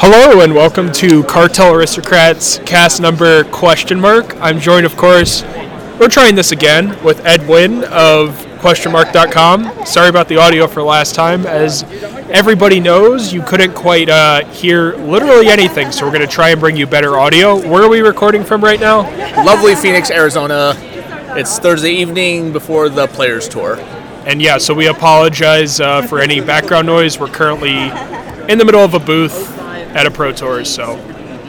Hello and welcome to Cartel Aristocrats cast number question mark. I'm joined, of course, we're trying this again with Ed Wynn of questionmark.com. Sorry about the audio for last time. As everybody knows, you couldn't quite uh, hear literally anything, so we're going to try and bring you better audio. Where are we recording from right now? Lovely Phoenix, Arizona. It's Thursday evening before the Players Tour. And yeah, so we apologize uh, for any background noise. We're currently in the middle of a booth at a Pro Tour. So,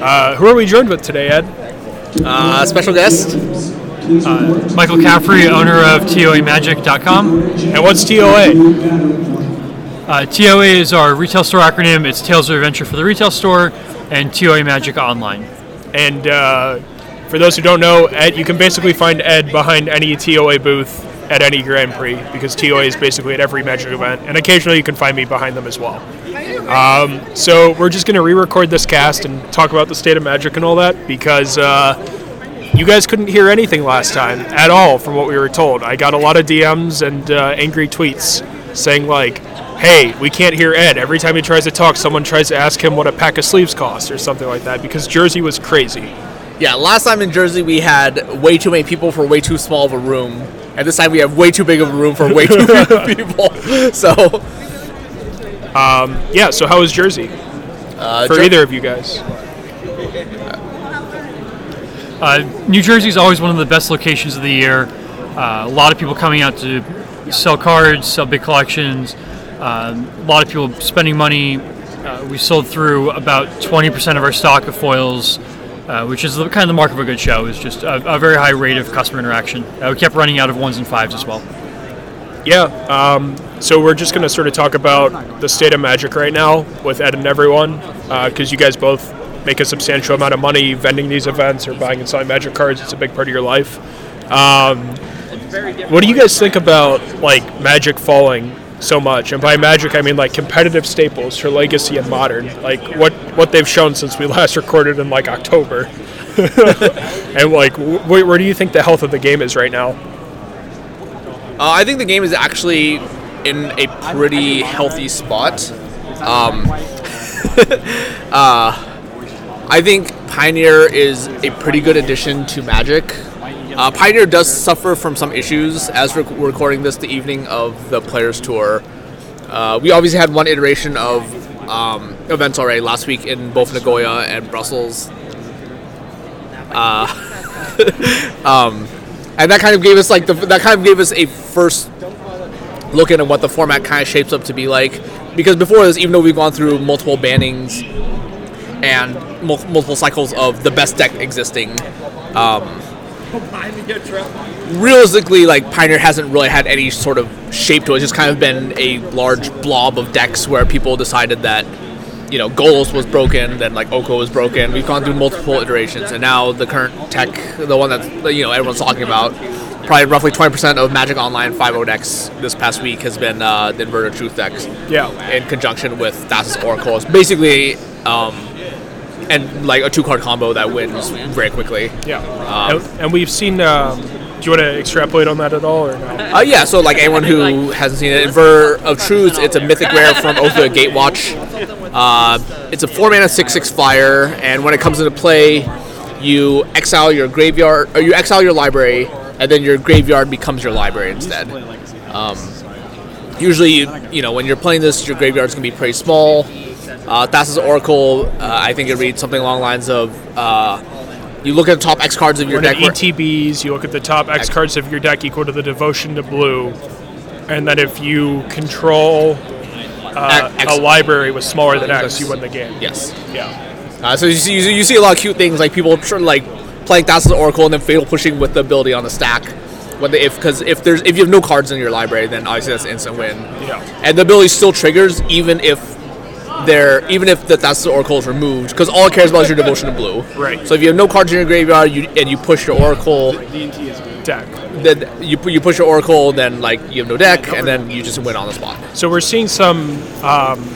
uh, who are we joined with today, Ed? Uh, special guest, Michael Caffrey, owner of TOAMagic.com. And what's TOA? Uh, TOA is our retail store acronym. It's Tales of Adventure for the retail store and TOA Magic Online. And uh, for those who don't know, Ed, you can basically find Ed behind any TOA booth at any Grand Prix because TOA is basically at every Magic event, and occasionally you can find me behind them as well. Um, so we're just going to re-record this cast and talk about the state of Magic and all that because uh, you guys couldn't hear anything last time at all from what we were told. I got a lot of DMs and uh, angry tweets saying like, "Hey, we can't hear Ed. Every time he tries to talk, someone tries to ask him what a pack of sleeves costs or something like that because Jersey was crazy." yeah, last time in Jersey we had way too many people for way too small of a room. And this time we have way too big of a room for way too few people. So, Yeah. So how was Jersey uh, for Jer- either of you guys? Uh, New Jersey is always one of the best locations of the year. Uh, a lot of people coming out to sell cards, sell big collections. Um, a lot of people spending money. Uh, we sold through about 20% of our stock of foils, uh, which is the, kind of the mark of a good show. Is just a, a very high rate of customer interaction. Uh, we kept running out of ones and fives as well. Yeah. Um, so we're just going to sort of talk about the state of Magic right now with Ed and everyone, because you guys both make a substantial amount of money vending these events or buying and selling Magic cards. It's a big part of your life. Um, what do you guys think about like Magic falling so much? And by Magic, I mean like competitive staples for Legacy and Modern, like what what they've shown since we last recorded in like October. and like, wh- where do you think the health of the game is right now? Uh, I think the game is actually in a pretty healthy spot. Um, uh, I think Pioneer is a pretty good addition to Magic. Uh, Pioneer does suffer from some issues as we're recording this the evening of the Players Tour. Uh, we obviously had one iteration of um, events already last week in both Nagoya and Brussels. Uh, um, and that kind of gave us like the, that kind of gave us a first look into what the format kind of shapes up to be like. Because before this, even though we've gone through multiple bannings and mul- multiple cycles of the best deck existing, um, realistically, like Pioneer hasn't really had any sort of shape to it. It's just kind of been a large blob of decks where people decided that, you know, Golos was broken, then like Oko was broken. We've gone through multiple iterations, and now the current tech, the one that you know everyone's talking about, probably roughly 20% of Magic Online 5.0 decks this past week has been uh, the Inverted Truth decks Yeah. in conjunction with Thassa's Oracle. It's basically, um, and like a two card combo that wins very quickly. Yeah, Um, and, and we've seen. Um, do you want to extrapolate on that at all, or no? Uh, yeah, so like anyone who hasn't seen it, of Truths, it's a mythic rare from the Gatewatch. Uh, it's a four mana six six flyer, and when it comes into play, you exile your graveyard, or you exile your library, and then your graveyard becomes your library instead. Um, usually, you, you know, when you're playing this, your graveyard's gonna be pretty small. Uh, Thassa's Oracle, uh, I think it reads something along the lines of. Uh, you look at the top X cards of your deck. ETBs, you look at the top X cards of your deck equal to the devotion to blue, and then if you control uh, X- a library was smaller than X, you win the game. Yes. Yeah. Uh, so you see, you see- you see a lot of cute things like people tr- like playing Thassa's Oracle and then fatal pushing with the ability on the stack. When they, if because if there's if you have no cards in your library, then obviously that's an instant win. Yeah. And the ability still triggers even if they're even if the Thassa's Oracle is removed because all it cares about is your devotion to blue. Right. So if you have no cards in your graveyard, you and you push your Oracle, Deck. Then you you push your Oracle, then like you have no deck, and then you just win on the spot. So we're seeing some um,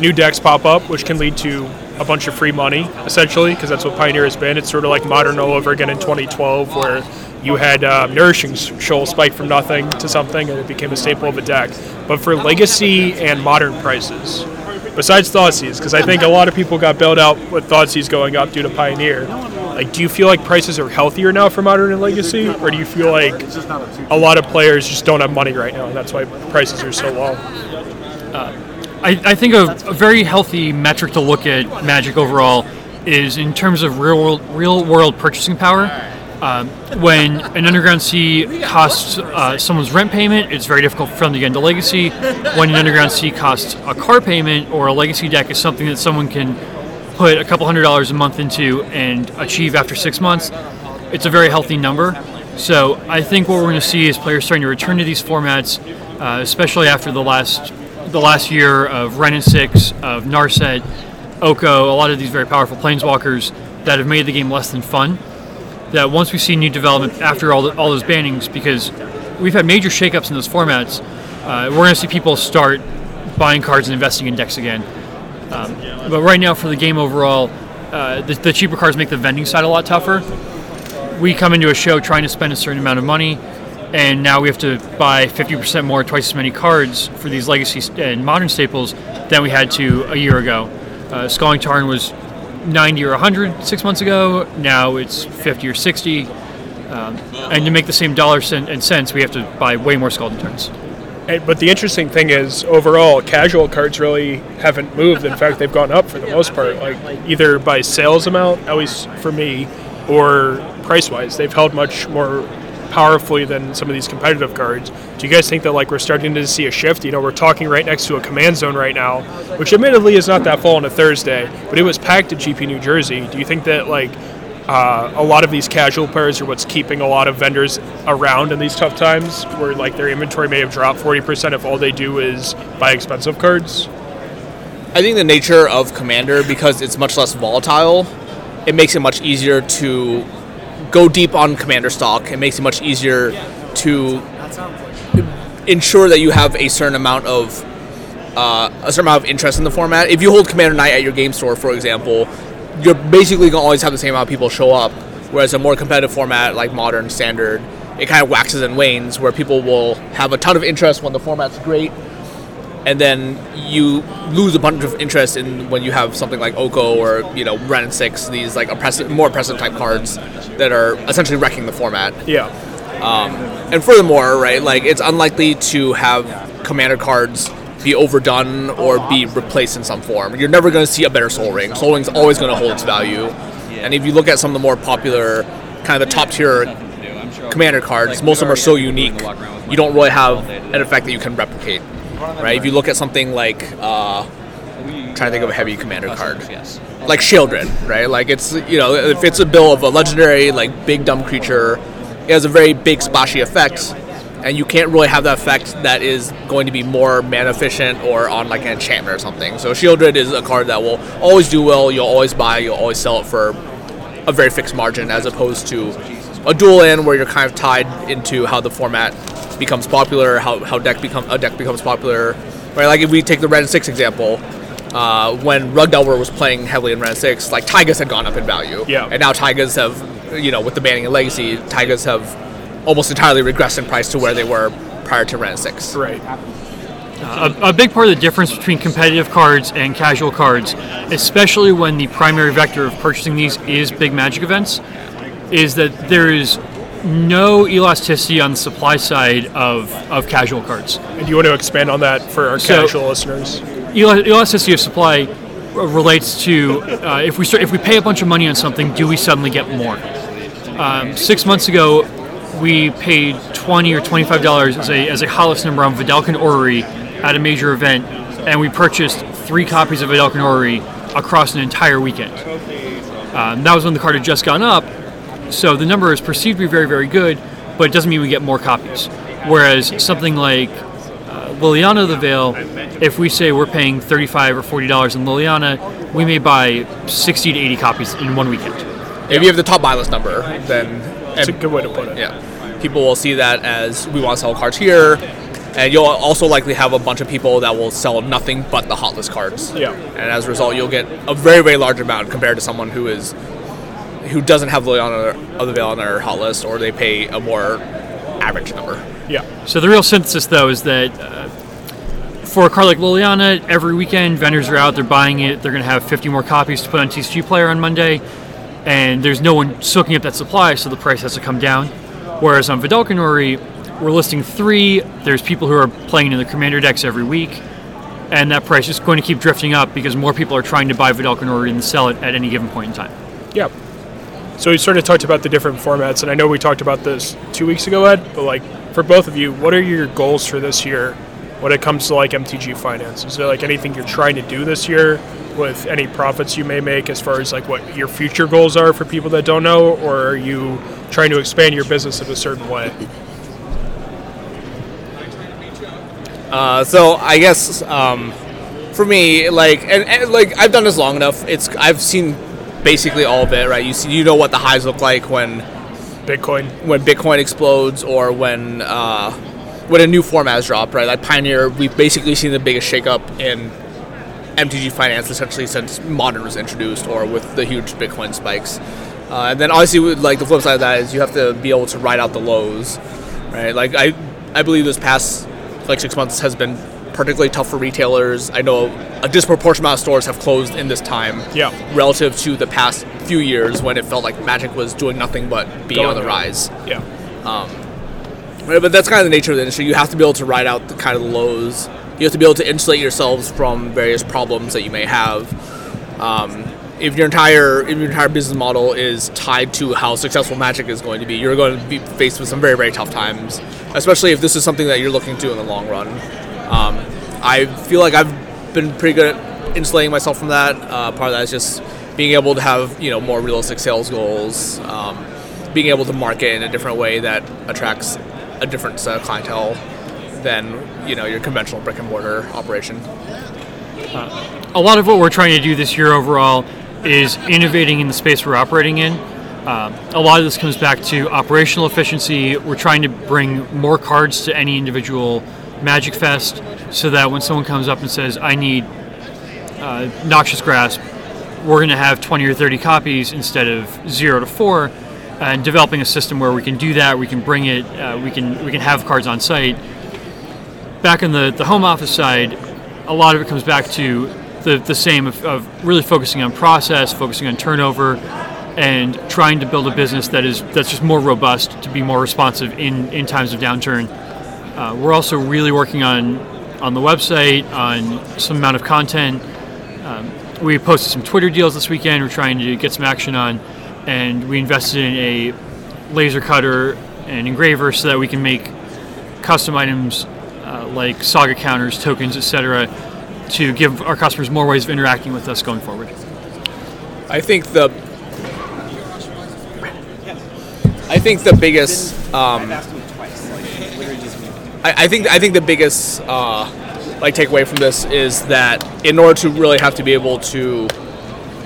new decks pop up, which can lead to a bunch of free money, essentially, because that's what Pioneer has been. It's sort of like Modern all over again in 2012, where you had um, Nourishing Shoal spike from nothing to something, and it became a staple of a deck. But for Legacy and Modern prices, besides Thoughtseize, because I think a lot of people got bailed out with Thoughtseize going up due to Pioneer. Like, do you feel like prices are healthier now for Modern and Legacy, or do you feel like a lot of players just don't have money right now, and that's why prices are so low? I, I think a, a very healthy metric to look at Magic overall is in terms of real world, real world purchasing power. Um, when an underground sea costs uh, someone's rent payment, it's very difficult for them to get into Legacy. When an underground sea costs a car payment or a Legacy deck is something that someone can put a couple hundred dollars a month into and achieve after six months, it's a very healthy number. So I think what we're going to see is players starting to return to these formats, uh, especially after the last the last year of Wrenn and Six, of Narset, Oko, a lot of these very powerful planeswalkers that have made the game less than fun. That once we see new development after all, the, all those bannings, because we've had major shakeups in those formats, uh, we're going to see people start buying cards and investing in decks again. Um, but right now, for the game overall, uh, the, the cheaper cards make the vending side a lot tougher. We come into a show trying to spend a certain amount of money, and now we have to buy 50% more, twice as many cards for these legacy and modern staples than we had to a year ago. Uh, Scalding Tarn was 90 or 100 six months ago. Now it's 50 or 60. Um, and to make the same dollar and cents, we have to buy way more Scalding Tarns. But the interesting thing is, overall, casual cards really haven't moved. In fact, they've gone up for the most part, like either by sales amount, at least for me, or price wise. They've held much more powerfully than some of these competitive cards. Do you guys think that like we're starting to see a shift? You know, we're talking right next to a command zone right now, which admittedly is not that full on a Thursday, but it was packed at GP New Jersey. Do you think that like uh, a lot of these casual players are what's keeping a lot of vendors around in these tough times, where like their inventory may have dropped forty percent if all they do is buy expensive cards. I think the nature of Commander, because it's much less volatile, it makes it much easier to go deep on Commander stock. It makes it much easier to ensure that you have a certain amount of uh, a certain amount of interest in the format. If you hold Commander Night at your game store, for example, you're basically going to always have the same amount of people show up. Whereas a more competitive format like Modern Standard, it kind of waxes and wanes, where people will have a ton of interest when the format's great, and then you lose a bunch of interest in when you have something like Oko or you know Wrenn and Six, these like oppressive, more oppressive type cards that are essentially wrecking the format. Yeah, um, And furthermore, right, like it's unlikely to have commander cards be overdone or be replaced in some form. You're never going to see a better Sol Ring. Sol Ring's always going to hold its value. And if you look at some of the more popular, kind of the top tier commander cards, most of them are so unique. You don't really have an effect that you can replicate, right? If you look at something like, uh, trying to think of a heavy commander card, like Sheoldred, right? Like it's you know if it's a bill of a legendary like big dumb creature, it has a very big splashy effect, and you can't really have that effect that is going to be more mana efficient or on like an enchantment or something. So Sheoldred is a card that will always do well. You'll always buy. You'll always sell it for a very fixed margin, as opposed to a dual in where you're kind of tied into how the format becomes popular, how, how deck become a deck becomes popular. Right, like if we take the Red Six example, uh, when Rug Delver was playing heavily in Red Six, like Taigas had gone up in value. Yeah. And now Taigas have, you know, with the banning of Legacy, Taigas have almost entirely regressed in price to where they were prior to Wrenn Six. right. A, a big part of the difference between competitive cards and casual cards, especially when the primary vector of purchasing these is big magic events, is that there is no elasticity on the supply side of, of casual cards. And do you want to expand on that for our So- casual listeners? Ela- elasticity of supply relates to uh, if we start, if we pay a bunch of money on something, do we suddenly get more? Um, six months ago, we paid twenty or twenty five dollars as a as a hollis number on Vedalken Orrery at a major event, and we purchased three copies of Vedalken Orrery across an entire weekend. Um, that was when the card had just gone up, so the number is perceived to be very very good, but it doesn't mean we get more copies. Whereas something like uh, Liliana the Veil, if we say we're paying thirty-five or forty dollars in Liliana, we may buy sixty to eighty copies in one weekend. If you have the top buy list number, then That's a good way to put it. yeah, people will see that as we want to sell cards here, and you'll also likely have a bunch of people that will sell nothing but the hot list cards. Yeah. and as a result, you'll get a very very large amount compared to someone who is who doesn't have Liliana of the Veil on their hot list, or they pay a more average number. Yeah. So the real synthesis, though, is that uh, for a card like Liliana, every weekend vendors are out, they're buying it, they're going to have 50 more copies to put on TCG Player on Monday, and there's no one soaking up that supply, so the price has to come down. Whereas on Vedalken Orrery, we're listing three, there's people who are playing in the Commander decks every week, and that price is going to keep drifting up because more people are trying to buy Vedalken Orrery and sell it at any given point in time. Yeah. So we sort of talked about the different formats, and I know we talked about this two weeks ago, Ed. But like for both of you, what are your goals for this year when it comes to like MTG finance? Is there like anything you're trying to do this year with any profits you may make, as far as like what your future goals are for people that don't know, or are you trying to expand your business in a certain way? Uh, so I guess um, for me, like, and, and like I've done this long enough. It's I've seen basically all of it, right? You see, you know what the highs look like when Bitcoin. when Bitcoin explodes or when uh, when a new format is dropped, right? Like Pioneer, we've basically seen the biggest shakeup in MTG finance essentially since Modern was introduced, or with the huge Bitcoin spikes. Uh, and then obviously, with, like the flip side of that is you have to be able to ride out the lows, right? Like I, I believe this past like six months has been particularly tough for retailers. I know a disproportionate amount of stores have closed in this time, Yeah. relative to the past few years when it felt like Magic was doing nothing but being Going on the rise. Yeah. Right, but that's kind of the nature of the industry. You have to be able to ride out the kind of the lows. You have to be able to insulate yourselves from various problems that you may have. Um, if your entire if your entire business model is tied to how successful Magic is going to be, you're going to be faced with some very very tough times. Especially if this is something that you're looking to in the long run. Um, I feel like I've been pretty good at insulating myself from that. Uh, part of that is just being able to have you know more realistic sales goals, um, being able to market in a different way that attracts a different set of clientele than you know your conventional brick and mortar operation. a lot of what we're trying to do this year overall is innovating in the space we're operating in. Um, a lot of this comes back to operational efficiency. We're trying to bring more cards to any individual Magic Fest so that when someone comes up and says, I need uh, Noxious Grasp, we're going to have 20 or 30 copies instead of 0 to 4 and developing a system where we can do that we can bring it uh, we can we can have cards on site back on the, the home office side, a lot of it comes back to the, the same of, of really focusing on process, focusing on turnover, and trying to build a business that is that's just more robust to be more responsive in, in times of downturn. Uh, we're also really working on on the website on some amount of content. Um, we posted some Twitter deals this weekend. We're trying to get some action on, and we invested in a laser cutter and engraver so that we can make custom items like saga counters, tokens, etc., to give our customers more ways of interacting with us going forward. I think the I think the biggest um, I, I think I think the biggest uh, like takeaway from this is that in order to really have to be able to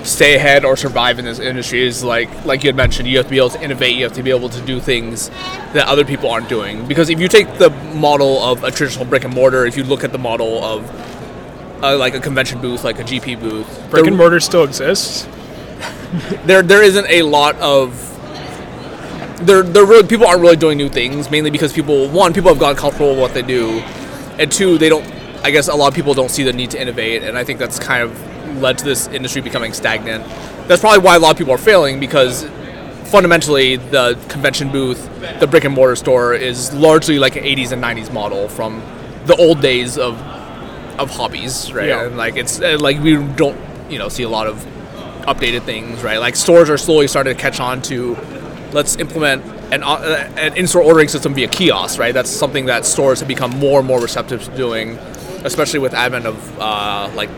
stay ahead or survive in this industry is like like you had mentioned you have to be able to innovate you have to be able to do things that other people aren't doing because if you take the model of a traditional brick and mortar if you look at the model of uh, like a convention booth like a gp booth Brick and mortar still exists. there there isn't a lot of there there really people aren't really doing new things mainly because people one people have gotten comfortable with what they do and two they don't I guess a lot of people don't see the need to innovate and I think that's kind of led to this industry becoming stagnant that's probably why a lot of people are failing because fundamentally the convention booth the brick and mortar store is largely like an 80s and 90s model from the old days of of hobbies right Yeah. and like it's uh, like we don't you know see a lot of updated things, right? Like stores are slowly starting to catch on to let's implement an, uh, an in-store ordering system via kiosks, right? That's something that stores have become more and more receptive to doing, especially with advent of uh, like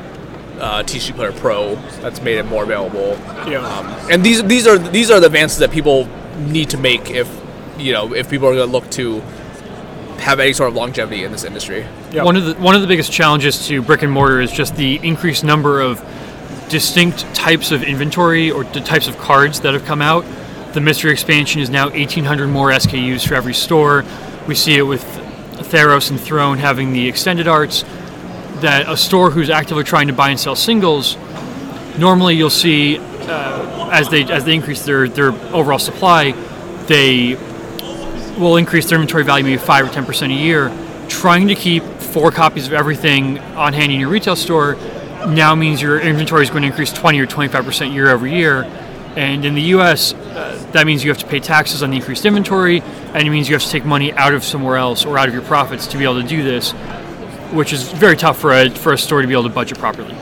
uh, TCG Player Pro. That's made it more available. Yeah. Um, and these these are these are the advances that people need to make if you know if people are going to look to have any sort of longevity in this industry. Yeah. One of the one of the biggest challenges to brick and mortar is just the increased number of distinct types of inventory or the types of cards that have come out. The mystery expansion is now 1,800 more SKUs for every store. We see it with Theros and Throne having the extended arts. That a store who's actively trying to buy and sell singles, normally you'll see uh, as they as they increase their their overall supply, they will increase their inventory value maybe five or ten percent a year, trying to keep four copies of everything on hand in your retail store now means your inventory is going to increase 20 or 25 percent year over year. And in the U.S., uh, that means you have to pay taxes on the increased inventory, and it means you have to take money out of somewhere else or out of your profits to be able to do this, which is very tough for a for a store to be able to budget properly.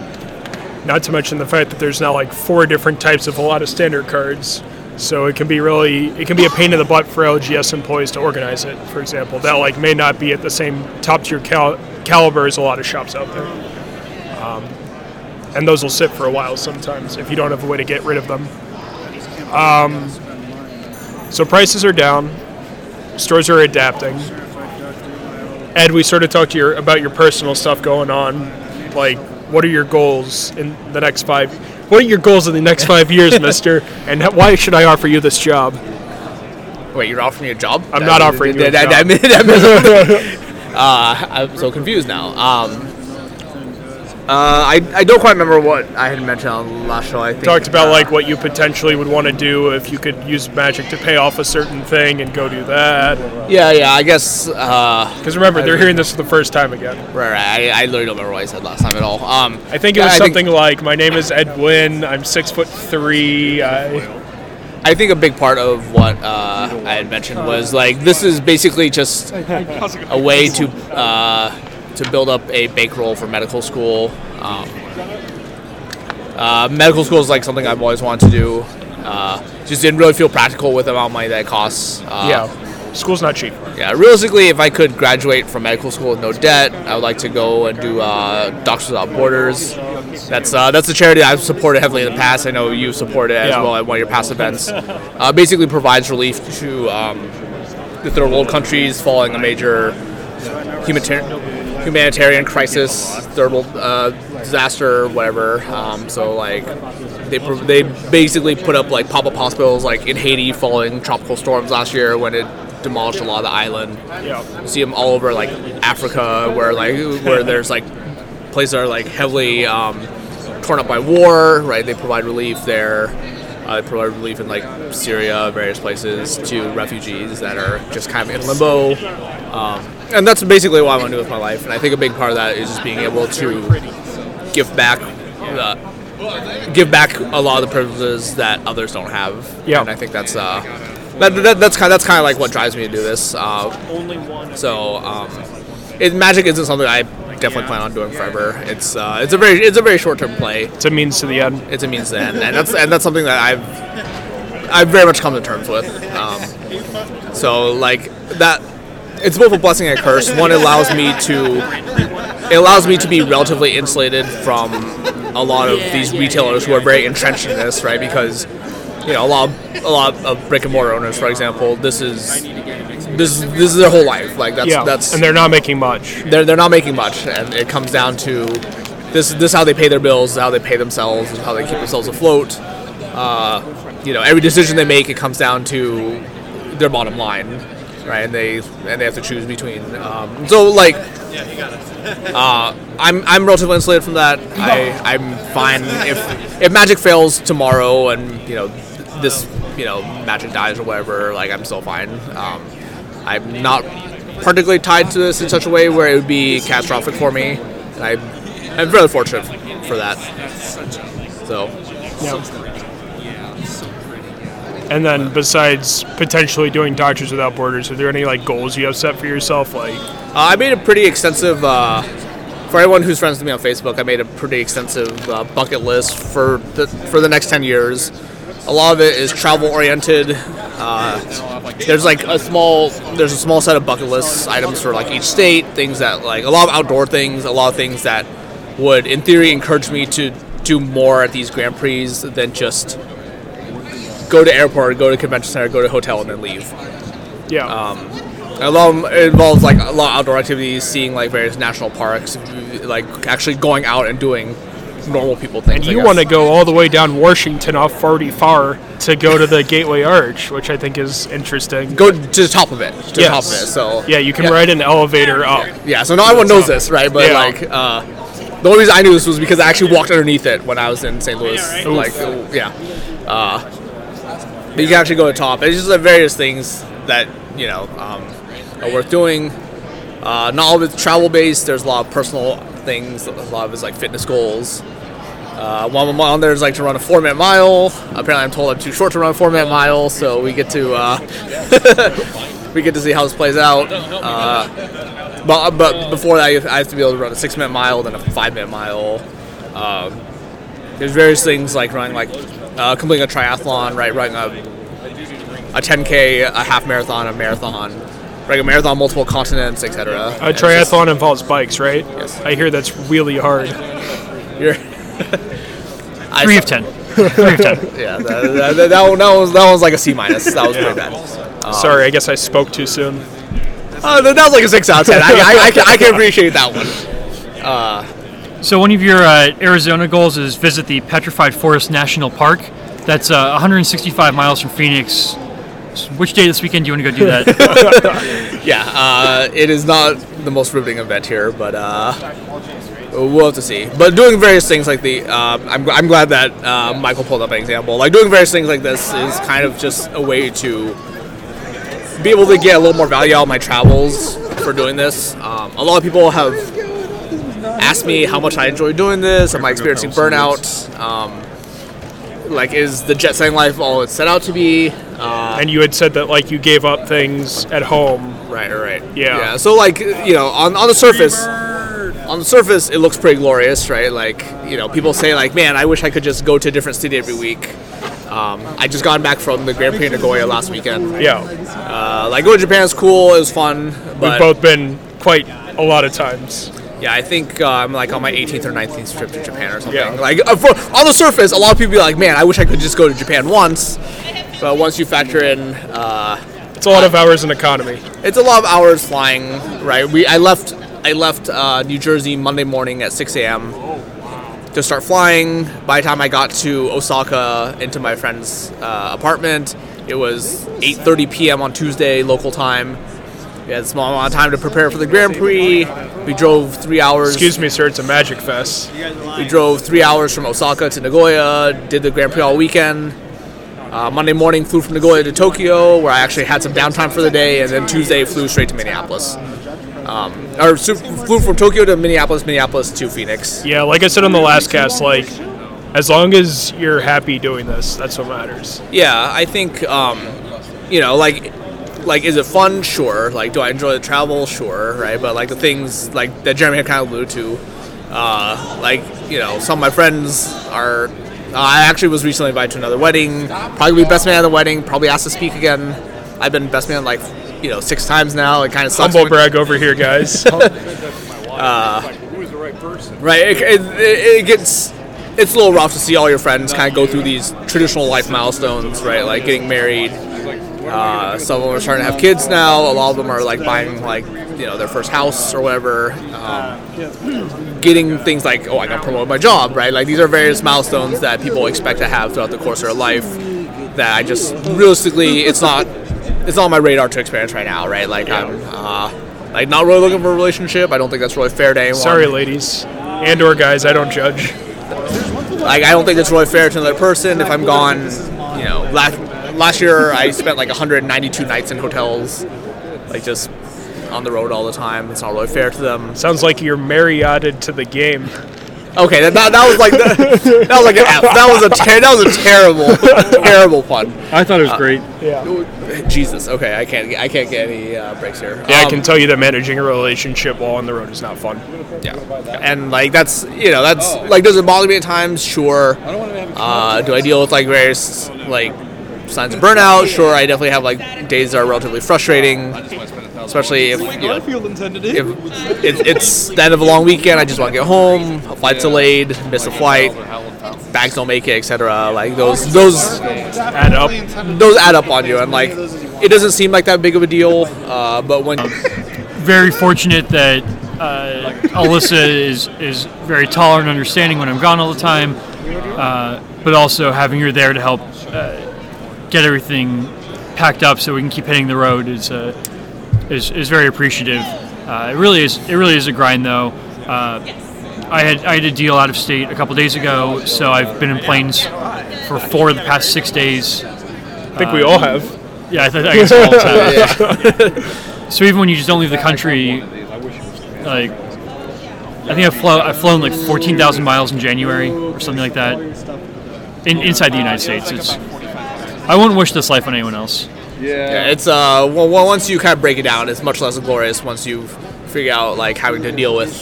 Not to mention the fact that there's now like four different types of a lot of standard cards. So it can be really, it can be a pain in the butt for LGS employees to organize it. For example, that like may not be at the same top tier cal- caliber as a lot of shops out there. Um, and those will sit for a while sometimes if you don't have a way to get rid of them. Um, so prices are down, stores are adapting. Ed, we sort of talked to your about your personal stuff going on. Like, what are your goals in the next five? What are your goals in the next five years, Mister? And why should I offer you this job? Wait, you're offering me a job? I'm not offering you a that, job. that- that- that- uh, I'm so confused now. Um, uh, I, I don't quite remember what I had mentioned on the last show. I think Talked about uh, like what you potentially would want to do if you could use magic to pay off a certain thing and go do that. yeah, yeah. I guess uh, Because remember, they're hearing this for the first time again. right, right. I, I literally don't remember what I said last time at all. Um, I think it yeah, was think- something like, "My name is Edwin. I'm six foot three. I, I think a big part of what uh, I had mentioned was like this is basically just a way to uh, to build up a bankroll for medical school. Um, uh, medical school is like something I've always wanted to do. Uh, just didn't really feel practical with the amount of money that it costs. Uh, yeah, school's not cheap. yeah, realistically, if I could graduate from medical school with no debt, I would like to go and do uh, Doctors Without Borders. That's uh, that's a charity I've supported heavily in the past. I know you supported it as Yeah. well at one of your past events. Uh, basically, provides relief to um, the third world countries following a major humanitarian humanitarian crisis, third world uh, disaster, whatever. Um, so like. They, they basically put up like pop-up hospitals like in Haiti following tropical storms last year when it demolished a lot of the island Yeah, see them all over like Africa, where like where there's like places that are like heavily um, torn up by war. Right, they provide relief there. Uh, they provide relief in like Syria, various places to refugees that are just kind of in limbo. Um, and that's basically what I want to do with my life. And I think a big part of that is just being able to give back. Uh, give back a lot of the privileges that others don't have. Yeah. and I think that's uh, that, that, that's kind that's kind of like what drives me to do this. Uh, so um, it, magic isn't something I definitely plan on doing forever. It's uh, it's a very it's a very short term play. it's a means to the end. It's a means to end, and that's and that's something that I've I've very much come to terms with. Um, so like that, it's both a blessing and a curse. One, it allows me to it allows me to be relatively insulated from a lot of these retailers who are very entrenched in this, right? Because you know a lot of, a lot of brick and mortar owners, for example, this is this is this is their whole life. Like that's Yeah, that's and they're not making much. they're, they're not making much and it comes down to this this is how they pay their bills how they pay themselves how they keep themselves afloat uh, you know every decision they make it comes down to their bottom line right and they and they have to choose between um, so like yeah, he got uh, I'm, I'm relatively insulated from that I, I'm fine if if magic fails tomorrow and you know this you know magic dies or whatever like I'm still fine um, I'm not particularly tied to this in such a way where it would be catastrophic for me. I, I'm very fortunate for that. So, And then besides potentially doing Doctors Without Borders, are there any like goals you have set for yourself? Like, uh, I made a pretty extensive. Uh, for everyone who's friends with me on Facebook, I made a pretty extensive uh, bucket list for the for the next ten years. A lot of it is travel oriented. Uh, there's like a small there's a small set of bucket list items for like each state. Things that like a lot of outdoor things, a lot of things that would, in theory, encourage me to do more at these Grand Prix than just go to airport, go to convention center, go to hotel, and then leave. yeah, A lot of 'em- it involves like a lot of outdoor activities, seeing like various national parks, like actually going out and doing normal people things. and you want to go all the way down Washington off 40 far to go to the Gateway Arch, which I think is interesting. go to the top of it, to the top of it. So Yeah, you can ride an elevator up. Yeah, so not everyone knows this, right? But Yeah. like, uh, the only reason I knew this was because I actually walked underneath it when I was in St. Louis. Like, uh, yeah. Uh, but you can actually go to top. It's just like various things that you know um, are worth doing. Uh, not all of it's travel based. There's a lot of personal things. A lot of it's like fitness goals. Uh, one of them on there is like to run a four minute mile. Apparently, I'm told I'm too short to run a four minute mile, so we get to uh, we get to see how this plays out. Uh, but but before that, I have to be able to run a six minute mile, then a five minute mile. Um, there's various things like running like uh, completing a triathlon, right? Running a a 10k, a half marathon, a marathon, running a marathon, multiple continents, etc. A triathlon involves bikes, right? Yes. I hear that's really hard. You're Three of ten. Three of ten. Yeah, that, that, that, one, that was that was like a C minus. That was pretty bad. Um, Sorry, I guess I spoke too soon. Uh, that that was like a six out of ten. I, I, I, can, I can appreciate that one. So one of your uh, Arizona goals is visit the Petrified Forest National Park. That's uh, 165 miles from Phoenix. Which day this weekend do you want to go do that? Yeah, uh, it is not the most riveting event here, but uh, we'll have to see. But doing various things like the, uh, I'm, I'm glad that uh, Michael pulled up an example. Like doing various things like this is kind of just a way to be able to get a little more value out of my travels for doing this. Um, a lot of people have asked me how much I enjoy doing this. Am I experiencing burnout? Um, like, is the jet setting life all it's set out to be? Uh, And you had said that like you gave up things at home. Right, right. Yeah. Yeah. So like, you know, on, on the surface, on the surface, it looks pretty glorious, right? Like, you know, people say like, man, I wish I could just go to a different city every week. Um, I just got back from the Grand Prix in Nagoya last weekend. Yeah, Uh, like going to Japan is cool. It was fun, we've both been quite a lot of times. Yeah, I think uh, I'm like on my 18th or 19th trip to Japan or something. Yeah. Like uh, for, on the surface, a lot of people be like, man, I wish I could just go to Japan once. But once you factor in uh, It's a lot of hours in economy. It's a lot of hours flying, right? We I left I left uh, New Jersey Monday morning at 6 a.m. to start flying. By the time I got to Osaka into my friend's uh, apartment, it was 8:30 p.m. on Tuesday local time. We had a small amount of time to prepare for the Grand Prix. We drove three hours. Excuse me, sir. It's a magic fest. We drove three hours from Osaka to Nagoya, did the Grand Prix all weekend. Uh, Monday morning, flew from Nagoya to Tokyo, where I actually had some downtime for the day, and then Tuesday flew straight to Minneapolis. Um, or su- flew from Tokyo to Minneapolis, Minneapolis to Phoenix. Yeah, like I said on the last cast, like as long as you're happy doing this, that's what matters. Yeah, I think, um, you know, like, like, is it fun? Sure. Like, do I enjoy the travel? Sure, right? But like the things like that Jeremy had kind of alluded to, uh, like, you know, some of my friends are. Uh, I actually was recently invited to another wedding. Probably be best man at the wedding. Probably asked to speak again. I've been best man like, you know, six times now. It kind of sucks. Humble brag over here, guys. Right. It, it, it gets it's a little rough to see all your friends kind of go through these traditional life milestones, right? Like getting married. Uh, some of them are starting to have kids now. A lot of them are like buying like you know their first house or whatever. Um, getting things like oh I got promoted my job, right? Like these are various milestones that people expect to have throughout the course of their life. That I just realistically it's not it's not on my radar to experience right now, right? Like I'm uh, like not really looking for a relationship. I don't think that's really fair to anyone. Sorry, ladies and or guys. I don't judge. Like I don't think it's really fair to another person if I'm gone. You know, last last year I spent like 192 nights in hotels, like just on the road all the time. It's not really fair to them. Sounds like you're Marriotted to the game. Okay, that, that, that was like the, that was like an F. That was a ter- that was a terrible terrible pun. I thought it was great. Yeah. Jesus. Okay, I can't I can't get any uh, breaks here. Yeah, I Um, can tell you that managing a relationship while on the road is not fun. Yeah. And like that's you know that's like does it bother me at times? Sure. Uh, do I deal with like various like signs of burnout? Sure. I definitely have like days that are relatively frustrating, especially if you know, if it's, it's the end of a long weekend. I just want to get home. A flight's delayed, miss a flight, bags don't make it, etc. Like those those Add up. those add up on you, and like it doesn't seem like that big of a deal. Uh, but when Very fortunate that uh, Alyssa is is very tolerant and understanding when I'm gone all the time, uh, but also having her there to help uh, get everything packed up so we can keep hitting the road is uh, is, is very appreciative. Uh, it really is it really is a grind though. Uh, I had I had a deal out of state a couple days ago, so I've been in planes for four of the past six days. I think we all have. Yeah, I, th- I guess all time. So even when you just don't leave the country, Like, I think I've, flown I've flown like 14,000 miles in January or something like that. In, inside the United States, it's. I wouldn't wish this life on anyone else. Yeah, it's uh, well, well, once you kind of break it down, it's much less glorious once you figure out like having to deal with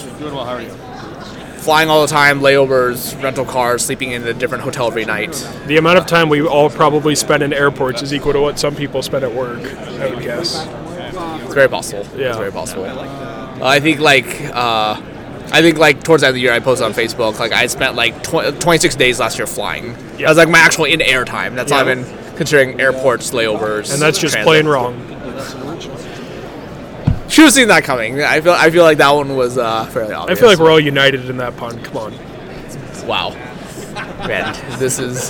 flying all the time, layovers, rental cars, sleeping in a different hotel every night. The amount of time we all probably spend in airports is equal to what some people spend at work. I would guess. It's very possible. Yeah. It's very possible. Uh, I think like uh, I think like towards the end of the year, I posted on Facebook like I spent like tw- 26 days last year flying. Yeah. That was like my actual in air time. That's not Yeah. even considering airports, layovers, And that's just transit. plain wrong. Should have seen that coming. I feel I feel like that one was uh, fairly obvious. I feel like we're all united in that pun. Come on. wow. Man, this is.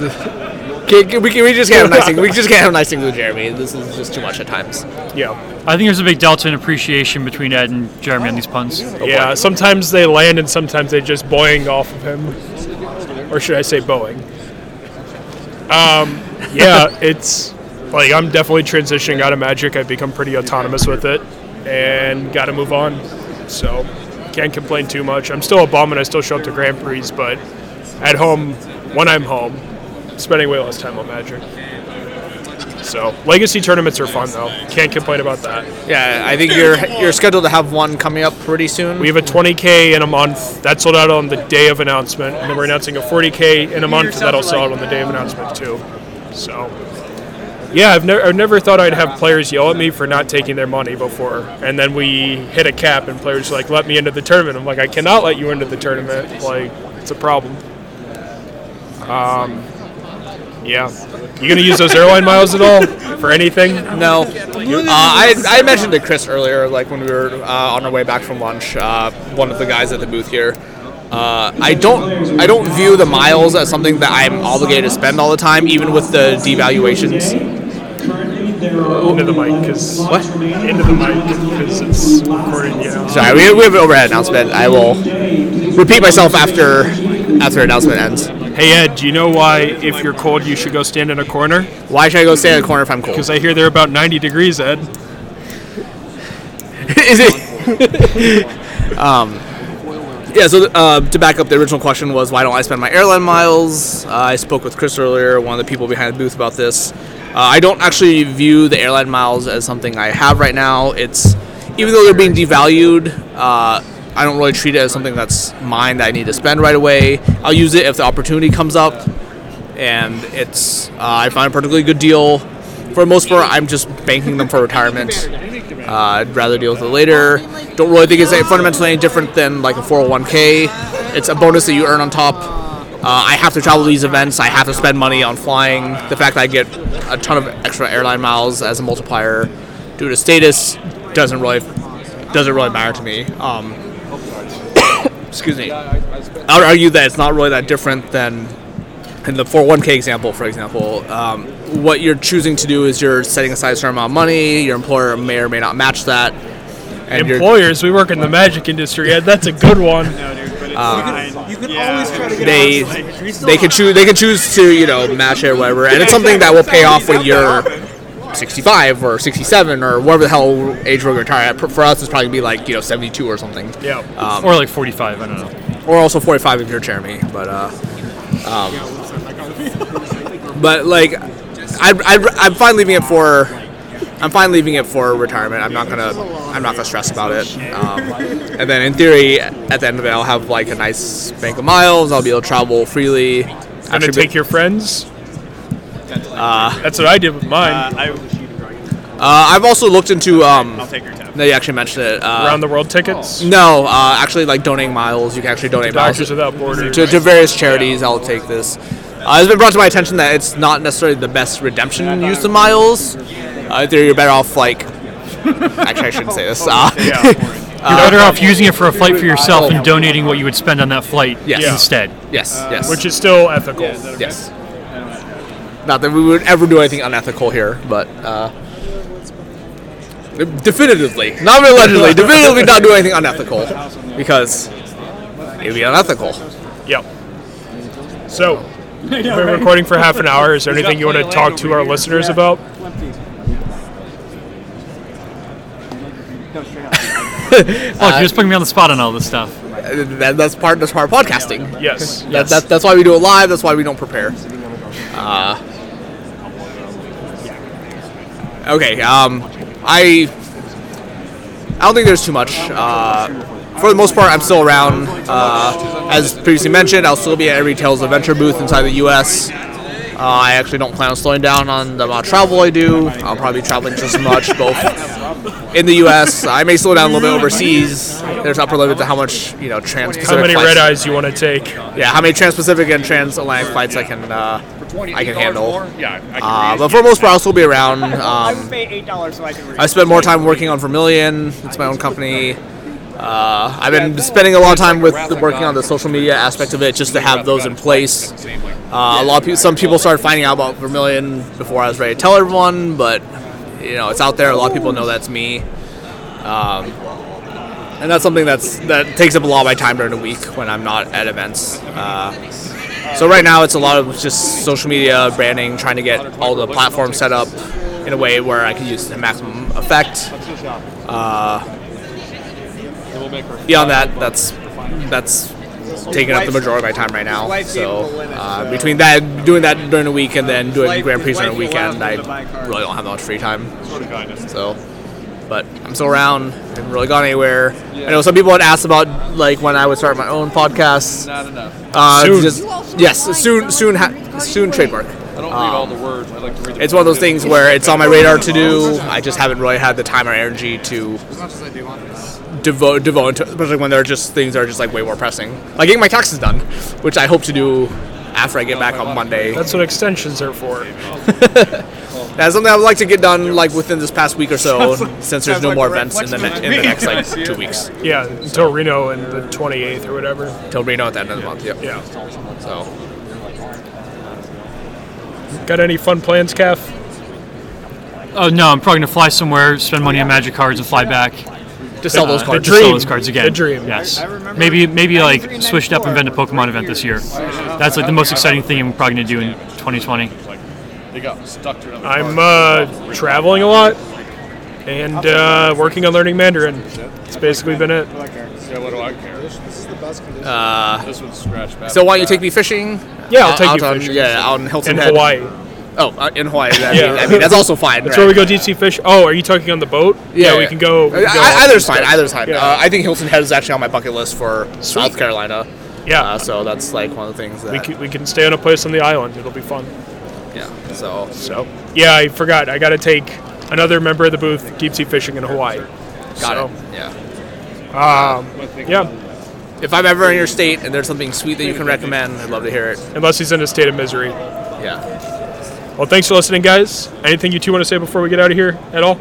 Can, can- we, can, we just can't have nice things. We just can't have nice things with Jeremy. This is just too much at times. Yeah. I think there's a big delta in appreciation between Ed and Jeremy on these puns. Yeah. Sometimes they land and sometimes they just Boeing off of him. Or should I say Boeing? Um, yeah, it's like I'm definitely transitioning out of Magic. I've become pretty autonomous with it and got to move on. So can't complain too much. I'm still a bum and I still show up to Grand Prix, but at home, when I'm home, spending way less time on Magic. So legacy tournaments are fun though. Can't complain about that. Yeah, I think you're you're scheduled to have one coming up pretty soon. We have a 20k in a month that sold out on the day of announcement, and then we're announcing a 40k in a month that'll sell out on the day of announcement too. So, yeah, I've, I've never thought I'd have players yell at me for not taking their money before, and then we hit a cap, and players like let me into the tournament. I'm like, I cannot let you into the tournament. Like, it's a problem. Um, yeah, you gonna use those airline miles at all for anything? No. Uh, I, I mentioned to Chris earlier, like when we were uh, on our way back from lunch, uh, one of the guys at the booth here. Uh, I don't I don't view the miles as something that I'm obligated to spend all the time, even with the devaluations. Into the mic, because What? into the mic because it's recording. Yeah. Sorry, we, we have an overhead announcement. I will repeat myself after after announcement ends. Hey Ed, do you know why if you're cold you should go stand in a corner? Why should I go stand in a corner if I'm cold? Because I hear they're about 90 degrees, Ed. Is it? um, yeah. So uh, to back up, the original question was why don't I spend my airline miles? Uh, I spoke with Chris earlier, one of the people behind the booth, about this. Uh, I don't actually view the airline miles as something I have right now. It's even though they're being devalued. Uh, I don't really treat it as something that's mine that I need to spend right away. I'll use it if the opportunity comes up, and it's uh, I find a particularly good deal. For the most part, I'm just banking them for retirement. Uh, I'd rather deal with it later. Don't really think it's fundamentally any different than like a 401k. It's a bonus that you earn on top. Uh, I have to travel to these events. I have to spend money on flying. The fact that I get a ton of extra airline miles as a multiplier due to status doesn't really doesn't really matter to me. Um, excuse me. I would argue that it's not really that different than in the 401k example, for example, um, what you're choosing to do is you're setting aside a certain amount of money. Your employer may or may not match that. And Employers, we work in the magic industry, Ed. That's a good one. You can always try to get they out. they can choose they can choose to you know match it or whatever, and it's something that will pay off when you're 65 or 67 or whatever the hell age we're going to retire at. For us, it's probably gonna be like you know 72 or something. Yeah. Um, or like 45, I don't know. or also 45 if you're Jeremy. But uh, um, but like, I, I I'm fine leaving it for. I'm fine leaving it for retirement. I'm not gonna. I'm not gonna stress about it. Um, and then in theory, at the end of it, I'll have like a nice bank of miles. I'll be able to travel freely. I'm Gonna Actually, take your friends? Uh, That's what I did with mine. I, uh, I've also looked into. Um, I'll take your tab. no, you actually mentioned it. Uh, Around the world tickets? no, uh, actually, like donating miles. You can actually donate miles Doctors Without Borders. to, to various charities. I'll take this. Uh, it's been brought to my attention that it's not necessarily the best redemption use of miles. Uh, there, you're better off like. Actually, I shouldn't say this. Uh, You're better off using it for a flight for yourself and donating what you would spend on that flight Yes. instead. yes, yes, Which is still ethical. yes. Not that we would ever do anything unethical here, but uh, definitively, not allegedly, definitively not do anything unethical because it would be unethical. Yep. So, we're recording for half an hour. Is there anything you want to talk to our listeners about? Look, you're just putting me on the spot on all this stuff. that, that's part that's part of podcasting. Yes. That, yes. that, that's why we do it live. That's why we don't prepare. Uh, okay. Um, I I don't think there's too much. Uh, for the most part, I'm still around. Uh, as previously mentioned, I'll still be at every Tales Adventure booth inside the U.S. Uh, I actually don't plan on slowing down on the amount of travel I do. I'll probably be traveling just as much, both in the U.S. I may slow down a little bit overseas. There's upper limit to how much you know trans-Pacific How many flights- red eyes you want to take? yeah, how many trans-Pacific and transatlantic flights I can uh, I can handle. Yeah, I Uh, but for the most part, I'll still be around. Um, pay eight dollars so I can read. I spend more time working on Vermilion. It's my own company. Uh, I've been spending a lot of time with the, working on the social media aspect of it, just to have those in place. Uh, a lot of people, some people started finding out about Vermilion before I was ready to tell everyone, but you know, it's out there. A lot of people know that's me. Um, and that's something that's that takes up a lot of my time during the week when I'm not at events. Uh, so right now it's a lot of just social media branding, trying to get all the platforms set up in a way where I can use the maximum effect. Uh, beyond that, that's that's taking up the majority of my time right now. So uh, between that, doing that during the week, and then doing Grand Prix during the weekend, I really don't have that much free time. So, but I'm still around. Haven't really gone anywhere. I know some people had asked about like when I would start my own podcast. Not enough. Uh, Soon. just- yes, soon, soon, ha- soon trademark. I don't read all the words. I like to read the It's one of those things where it's on my radar to do. I just haven't really had the time or energy to devote devote to, especially when there are just things that are just like way more pressing. Like getting my taxes done, which I hope to do after I get back on Monday. That's what extensions are for. That's something I would like to get done like within this past week or so, since there's no more events in the ne- in the next like two weeks Yeah, until Reno and the 28th or whatever. till Reno at the end of the month. Yep. Yeah. So Got any fun plans, Calf? Oh no, I'm probably gonna fly somewhere, spend money on magic cards, and fly back. Just sell those Uh, cards. Just sell those cards again. The dream. Yes. Maybe maybe like switch it up and invent a Pokemon event this year. That's like the most exciting thing I'm probably gonna do in 2020. They got stuck to I'm uh, traveling a lot and uh, working on learning Mandarin. It's basically been it. Yeah, what do I care? This is the best condition. Uh, This one's scratched back. so why don't you take me fishing? Yeah, I'll take out you on- fishing. Yeah, out in Hilton In Head. Hawaii. Oh, uh, in Hawaii. I, Yeah. mean, I mean, that's also fine. That's right? where we go deep sea fish. Oh, are you talking on the boat? Yeah, we can go. we can I- go I- either's fine. Either's fine. Yeah. Uh, I think Hilton Head is actually on my bucket list for South Carolina. yeah. Uh, so that's like one of the things that. we, can, we can stay on a place on the island. It'll be fun. yeah. So So, yeah, I forgot. I got to take another member of the booth deep sea fishing in Hawaii. got so, it. Yeah. Um, yeah, If I'm ever in your state and there's something sweet that you can recommend, I'd love to hear it. unless he's in a state of misery. Yeah. Well, thanks for listening, guys. Anything you two want to say before we get out of here at all?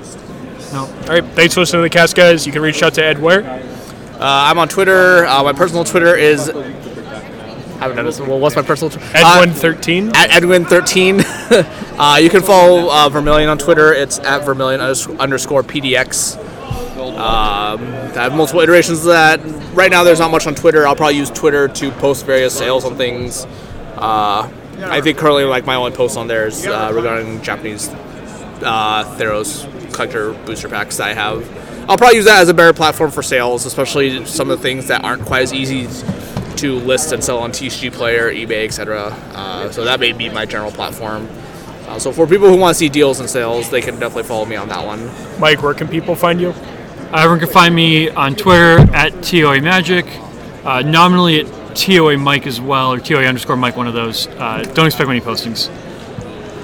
No. All right, thanks for listening to the cast, guys. You can reach out to Ed Ware. Uh, I'm on Twitter. Uh, my personal Twitter is. I haven't done this. Well, what's my personal Twitter? Edwin13. at Edwin13. uh, you can follow uh, Vermilion on Twitter. It's at Vermilion unders- underscore PDX. Um, I have multiple iterations of that. Right now, there's not much on Twitter. I'll probably use Twitter to post various sales on things. Uh, I think currently, like my only post on there is uh, regarding Japanese uh, Theros collector booster packs that I have. I'll probably use that as a better platform for sales, especially some of the things that aren't quite as easy to list and sell on TCG Player, eBay, etc. Uh, so that may be my general platform. Uh, so for people who want to see deals and sales, they can definitely follow me on that one. Mike, where can people find you? Uh, everyone can find me on Twitter at TOA Magic, uh, nominally at TOA Mike as well, or TOA underscore Mike, one of those. Uh, don't expect many postings.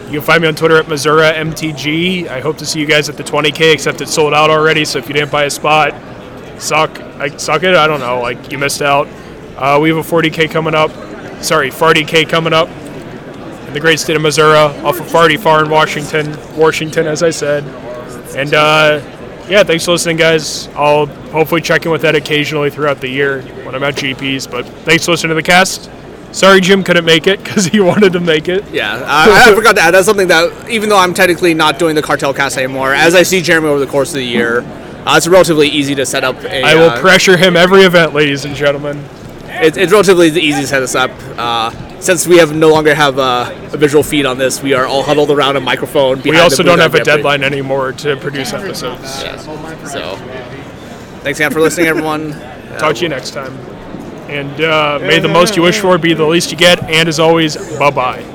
You can find me on Twitter at Missouri MTG. I hope to see you guys at the 20K, except it's sold out already. So if you didn't buy a spot, suck. I suck it. I don't know. Like you missed out. Uh, we have a 40K coming up. Sorry, 40K coming up in the great state of Missouri, off of Farty Far in Washington, Washington, as I said. And uh, yeah, thanks for listening, guys. I'll hopefully check in with Ed occasionally throughout the year when I'm at GPs. But thanks for listening to the cast. Sorry, Jim couldn't make it because he wanted to make it. Yeah, I, I forgot to add. That's something that even though I'm technically not doing the cartel cast anymore, as I see Jeremy over the course of the year, uh, it's relatively easy to set up. A, I will uh, pressure him every event, ladies and gentlemen. It's, it's relatively easy to set this up. Uh, since we have no longer have uh, a visual feed on this, we are all huddled around a microphone. We also the don't have a at Jeffrey. deadline anymore to produce episodes. Yeah. So, Thanks again for listening, everyone. Talk to you next time. And uh, may the most you wish for be the least you get. And as always, bye bye.